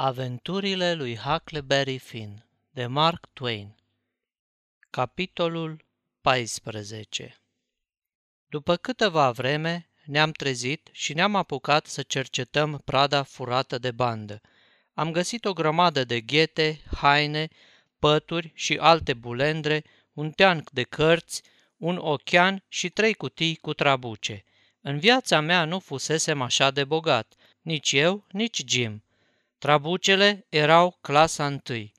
Aventurile lui Huckleberry Finn de Mark Twain Capitolul 14 După câteva vreme ne-am trezit și ne-am apucat să cercetăm prada furată de bandă. Am găsit o grămadă de ghete, haine, pături și alte bulendre, un teanc de cărți, un ochean și trei cutii cu trabuce. În viața mea nu fusesem așa de bogat, nici eu, nici Jim – Trabucele erau clasa întâi.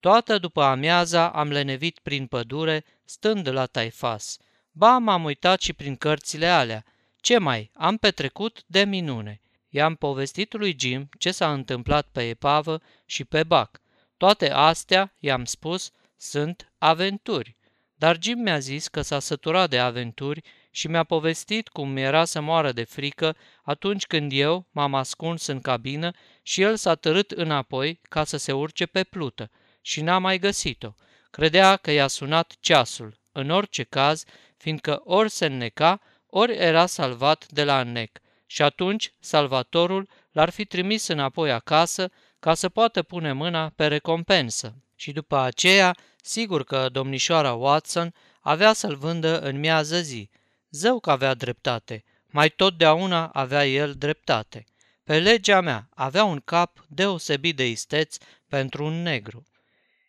Toată după amiaza am lenevit prin pădure, stând la taifas. Ba, m-am uitat și prin cărțile alea. Ce mai, am petrecut de minune. I-am povestit lui Jim ce s-a întâmplat pe epavă și pe bac. Toate astea, i-am spus, sunt aventuri. Dar Jim mi-a zis că s-a săturat de aventuri și mi-a povestit cum era să moară de frică atunci când eu m-am ascuns în cabină și el s-a târât înapoi ca să se urce pe plută și n-a mai găsit-o. Credea că i-a sunat ceasul, în orice caz, fiindcă ori se înneca, ori era salvat de la înnec. Și atunci salvatorul l-ar fi trimis înapoi acasă ca să poată pune mâna pe recompensă. Și după aceea, sigur că domnișoara Watson avea să-l vândă în miază zi, Zău că avea dreptate, mai totdeauna avea el dreptate. Pe legea mea avea un cap deosebit de isteț pentru un negru.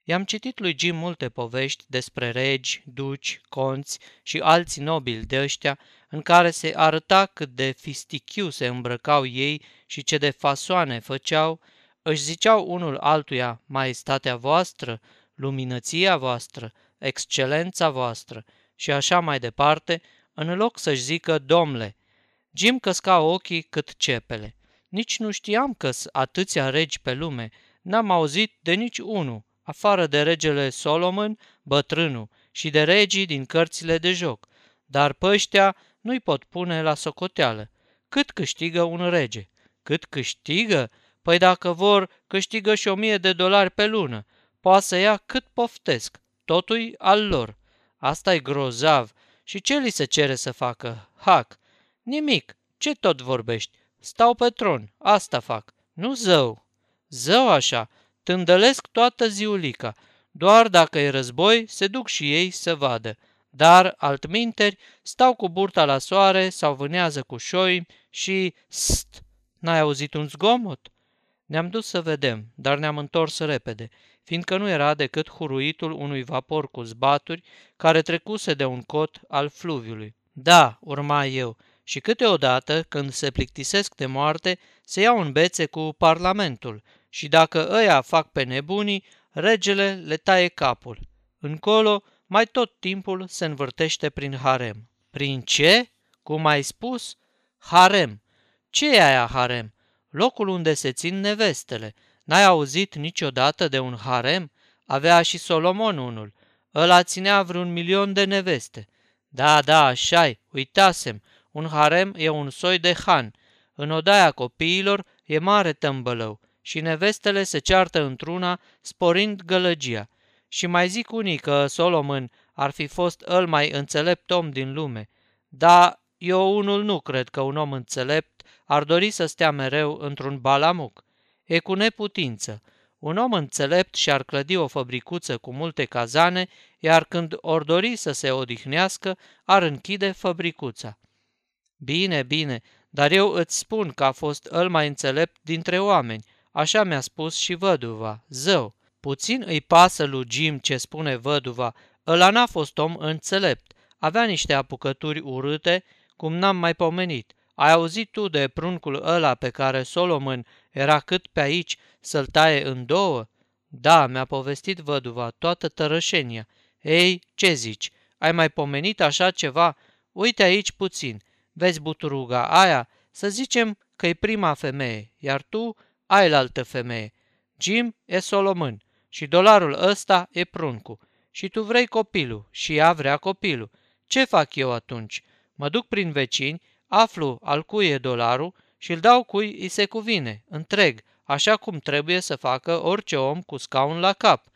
I-am citit lui Jim multe povești despre regi, duci, conți și alți nobili de ăștia, în care se arăta cât de fistichiu se îmbrăcau ei și ce de fasoane făceau, își ziceau unul altuia maestatea voastră, luminăția voastră, excelența voastră și așa mai departe, în loc să-și zică domle. Jim căsca ochii cât cepele. Nici nu știam că atâția regi pe lume, n-am auzit de nici unul, afară de regele Solomon, bătrânul, și de regii din cărțile de joc, dar pe ăștia nu-i pot pune la socoteală. Cât câștigă un rege? Cât câștigă? Păi dacă vor, câștigă și o mie de dolari pe lună. Poate să ia cât poftesc. Totul al lor. Asta e grozav și ce li se cere să facă? Hac. Nimic. Ce tot vorbești? Stau pe tron. Asta fac. Nu zău. Zău așa. Tândălesc toată ziulica. Doar dacă e război, se duc și ei să vadă. Dar, altminteri, stau cu burta la soare sau vânează cu șoi și... St! N-ai auzit un zgomot? Ne-am dus să vedem, dar ne-am întors repede fiindcă nu era decât huruitul unui vapor cu zbaturi care trecuse de un cot al fluviului. Da, urma eu, și câteodată, când se plictisesc de moarte, se iau în bețe cu parlamentul și dacă ăia fac pe nebunii, regele le taie capul. Încolo, mai tot timpul se învârtește prin harem. Prin ce? Cum ai spus? Harem. Ce e aia harem? Locul unde se țin nevestele – N-ai auzit niciodată de un harem? Avea și Solomon unul. Ăla ținea vreun milion de neveste. Da, da, așa uitasem. Un harem e un soi de han. În odaia copiilor e mare tămbălău și nevestele se ceartă într-una, sporind gălăgia. Și mai zic unii că Solomon ar fi fost îl mai înțelept om din lume. Dar eu unul nu cred că un om înțelept ar dori să stea mereu într-un balamuc. E cu neputință. Un om înțelept și-ar clădi o fabricuță cu multe cazane, iar când or dori să se odihnească, ar închide fabricuța. Bine, bine, dar eu îți spun că a fost îl mai înțelept dintre oameni. Așa mi-a spus și văduva, zău. Puțin îi pasă lui Jim ce spune văduva, ăla n-a fost om înțelept. Avea niște apucături urâte, cum n-am mai pomenit. Ai auzit tu de pruncul ăla pe care Solomon era cât pe aici să-l taie în două? Da, mi-a povestit văduva toată tărășenia. Ei, ce zici? Ai mai pomenit așa ceva? Uite aici puțin. Vezi buturuga aia? Să zicem că e prima femeie, iar tu ai altă femeie. Jim e Solomon și dolarul ăsta e pruncul. Și tu vrei copilul și ea vrea copilul. Ce fac eu atunci? Mă duc prin vecini aflu al cui e dolarul și îl dau cui îi se cuvine, întreg, așa cum trebuie să facă orice om cu scaun la cap.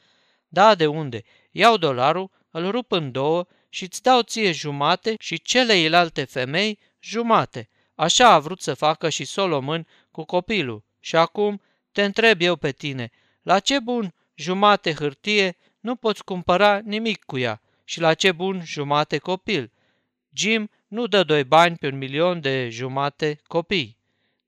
Da, de unde? Iau dolarul, îl rup în două și îți dau ție jumate și celeilalte femei jumate. Așa a vrut să facă și Solomon cu copilul. Și acum, te întreb eu pe tine, la ce bun jumate hârtie nu poți cumpăra nimic cu ea și la ce bun jumate copil? Jim nu dă doi bani pe un milion de jumate copii.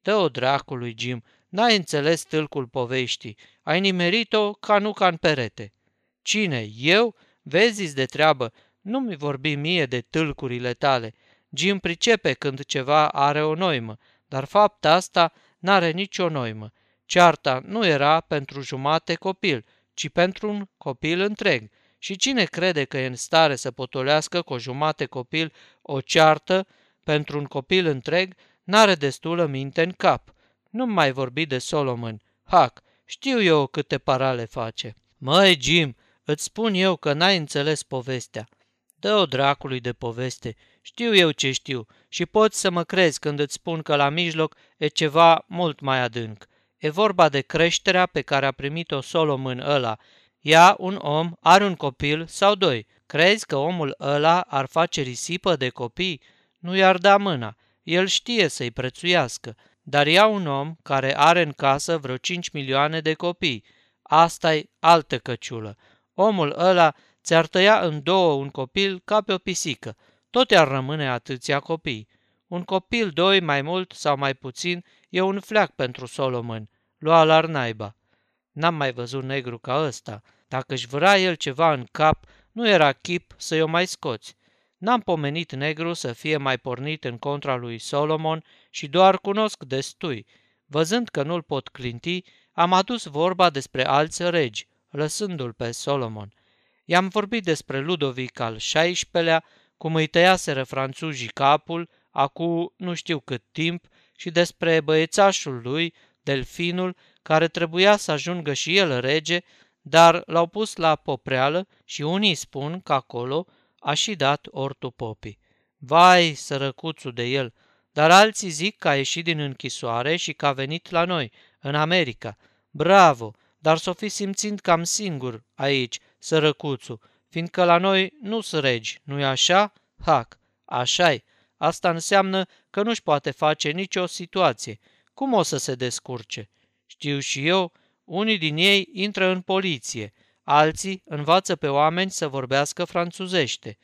Dă-o dracului, Jim, n-ai înțeles tâlcul poveștii, ai nimerit-o ca nu ca în perete. Cine, eu? Vezi de treabă, nu mi vorbi mie de tâlcurile tale. Jim pricepe când ceva are o noimă, dar fapta asta n-are nicio noimă. Cearta nu era pentru jumate copil, ci pentru un copil întreg. Și cine crede că e în stare să potolească cu o jumate copil o ceartă pentru un copil întreg, n-are destulă minte în cap. Nu mai vorbi de Solomon. Hac, știu eu câte parale face. Măi, Jim, îți spun eu că n-ai înțeles povestea. Dă-o dracului de poveste. Știu eu ce știu și poți să mă crezi când îți spun că la mijloc e ceva mult mai adânc. E vorba de creșterea pe care a primit-o Solomon ăla. Ea, un om, are un copil sau doi. Crezi că omul ăla ar face risipă de copii? Nu i-ar da mâna. El știe să-i prețuiască. Dar ea un om care are în casă vreo 5 milioane de copii. Asta-i altă căciulă. Omul ăla ți-ar tăia în două un copil ca pe o pisică. Tot ar rămâne atâția copii. Un copil, doi, mai mult sau mai puțin, e un fleac pentru Solomon. Lua la naiba. N-am mai văzut negru ca ăsta. Dacă își vrea el ceva în cap, nu era chip să-i o mai scoți. N-am pomenit negru să fie mai pornit în contra lui Solomon și doar cunosc destui. Văzând că nu-l pot clinti, am adus vorba despre alți regi, lăsându-l pe Solomon. I-am vorbit despre Ludovic al XVI-lea, cum îi tăiaseră franțuzii capul, acum nu știu cât timp, și despre băiețașul lui, Delfinul, care trebuia să ajungă și el rege, dar l-au pus la popreală și unii spun că acolo a și dat ortul popii. Vai, sărăcuțul de el! Dar alții zic că a ieșit din închisoare și că a venit la noi, în America. Bravo! Dar s-o fi simțind cam singur aici, sărăcuțul, fiindcă la noi nu sunt regi, nu-i așa? Hac, așa-i. Asta înseamnă că nu-și poate face nicio situație. Cum o să se descurce? Știu și eu, unii din ei intră în poliție, alții învață pe oameni să vorbească franțuzește.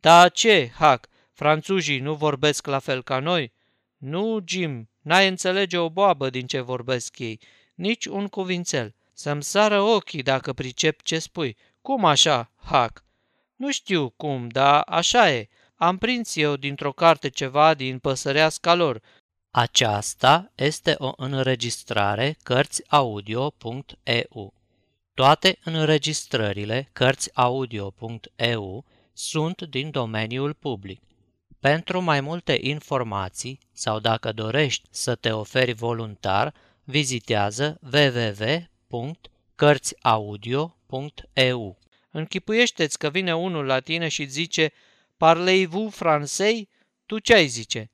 Da ce, Hac, franțuzii nu vorbesc la fel ca noi? Nu, Jim, n-ai înțelege o boabă din ce vorbesc ei, nici un cuvințel. Să-mi sară ochii dacă pricep ce spui. Cum așa, Hac? Nu știu cum, dar așa e. Am prins eu dintr-o carte ceva din păsăreasca lor. Aceasta este o înregistrare Cărțiaudio.eu. Toate înregistrările Cărțiaudio.eu sunt din domeniul public. Pentru mai multe informații sau dacă dorești să te oferi voluntar, vizitează www.cărțiaudio.eu. Închipuiește-ți că vine unul la tine și zice Parlez-vous francei? Tu ce ai zice?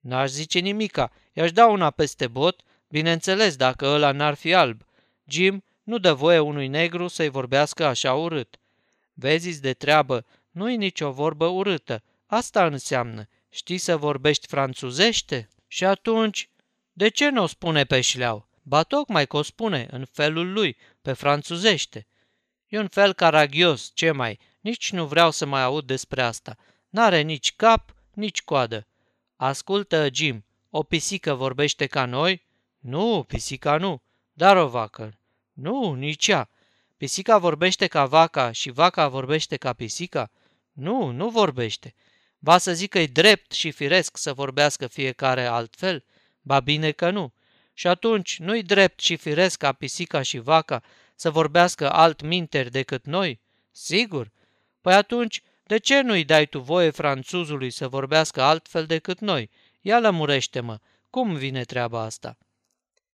N-aș zice nimica, i-aș da una peste bot, bineînțeles dacă ăla n-ar fi alb. Jim nu dă voie unui negru să-i vorbească așa urât. Vezi de treabă, nu-i nicio vorbă urâtă, asta înseamnă. Știi să vorbești franțuzește? Și atunci, de ce nu o spune pe șleau? Ba tocmai că o spune, în felul lui, pe franțuzește. E un fel caragios, ce mai, nici nu vreau să mai aud despre asta. N-are nici cap, nici coadă. Ascultă, Jim, o pisică vorbește ca noi? Nu, pisica nu, dar o vacă. Nu, nici ea. Pisica vorbește ca vaca și vaca vorbește ca pisica? Nu, nu vorbește. Va să zic că e drept și firesc să vorbească fiecare altfel? Ba bine că nu. Și atunci nu-i drept și firesc ca pisica și vaca să vorbească alt minteri decât noi? Sigur. Păi atunci, de ce nu-i dai tu voie franțuzului să vorbească altfel decât noi? Ia lămurește-mă, cum vine treaba asta?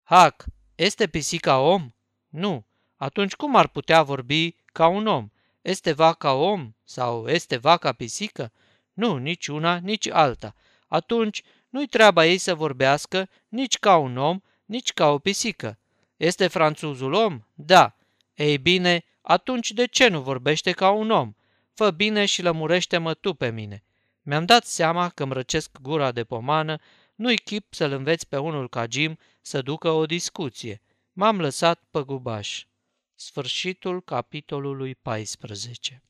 Hac, este pisica om? Nu. Atunci cum ar putea vorbi ca un om? Este vaca om sau este vaca pisică? Nu, nici una, nici alta. Atunci nu-i treaba ei să vorbească nici ca un om, nici ca o pisică. Este franțuzul om? Da. Ei bine, atunci de ce nu vorbește ca un om? Fă bine și lămurește-mă tu pe mine. Mi-am dat seama că îmi răcesc gura de pomană, nu-i chip să-l înveți pe unul ca Jim să ducă o discuție. M-am lăsat păgubaș. Sfârșitul capitolului 14